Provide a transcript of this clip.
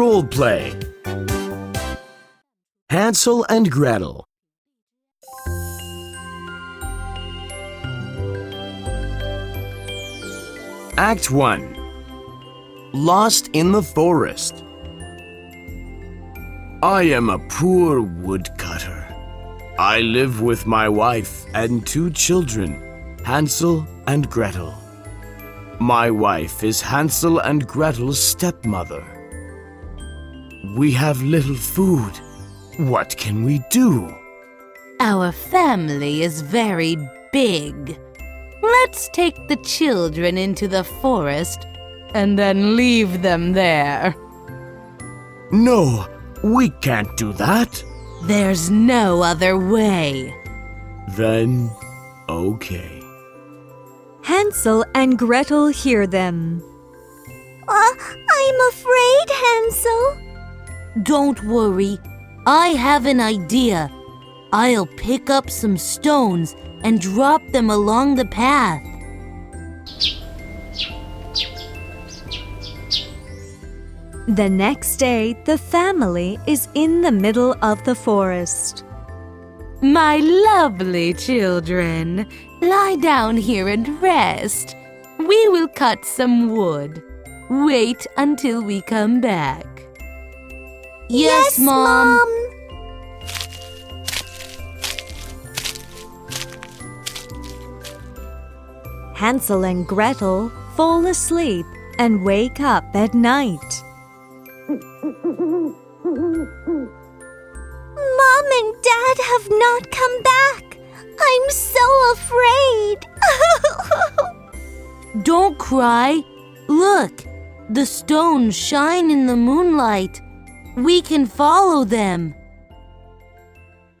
Role play Hansel and Gretel. Act 1 Lost in the Forest. I am a poor woodcutter. I live with my wife and two children, Hansel and Gretel. My wife is Hansel and Gretel's stepmother. We have little food. What can we do? Our family is very big. Let's take the children into the forest and then leave them there. No, we can't do that. There's no other way. Then, okay. Hansel and Gretel hear them. Uh, I'm afraid, Hansel. Don't worry. I have an idea. I'll pick up some stones and drop them along the path. The next day, the family is in the middle of the forest. My lovely children, lie down here and rest. We will cut some wood. Wait until we come back. Yes, Mom. Hansel and Gretel fall asleep and wake up at night. Mom and Dad have not come back. I'm so afraid. Don't cry. Look, the stones shine in the moonlight. We can follow them.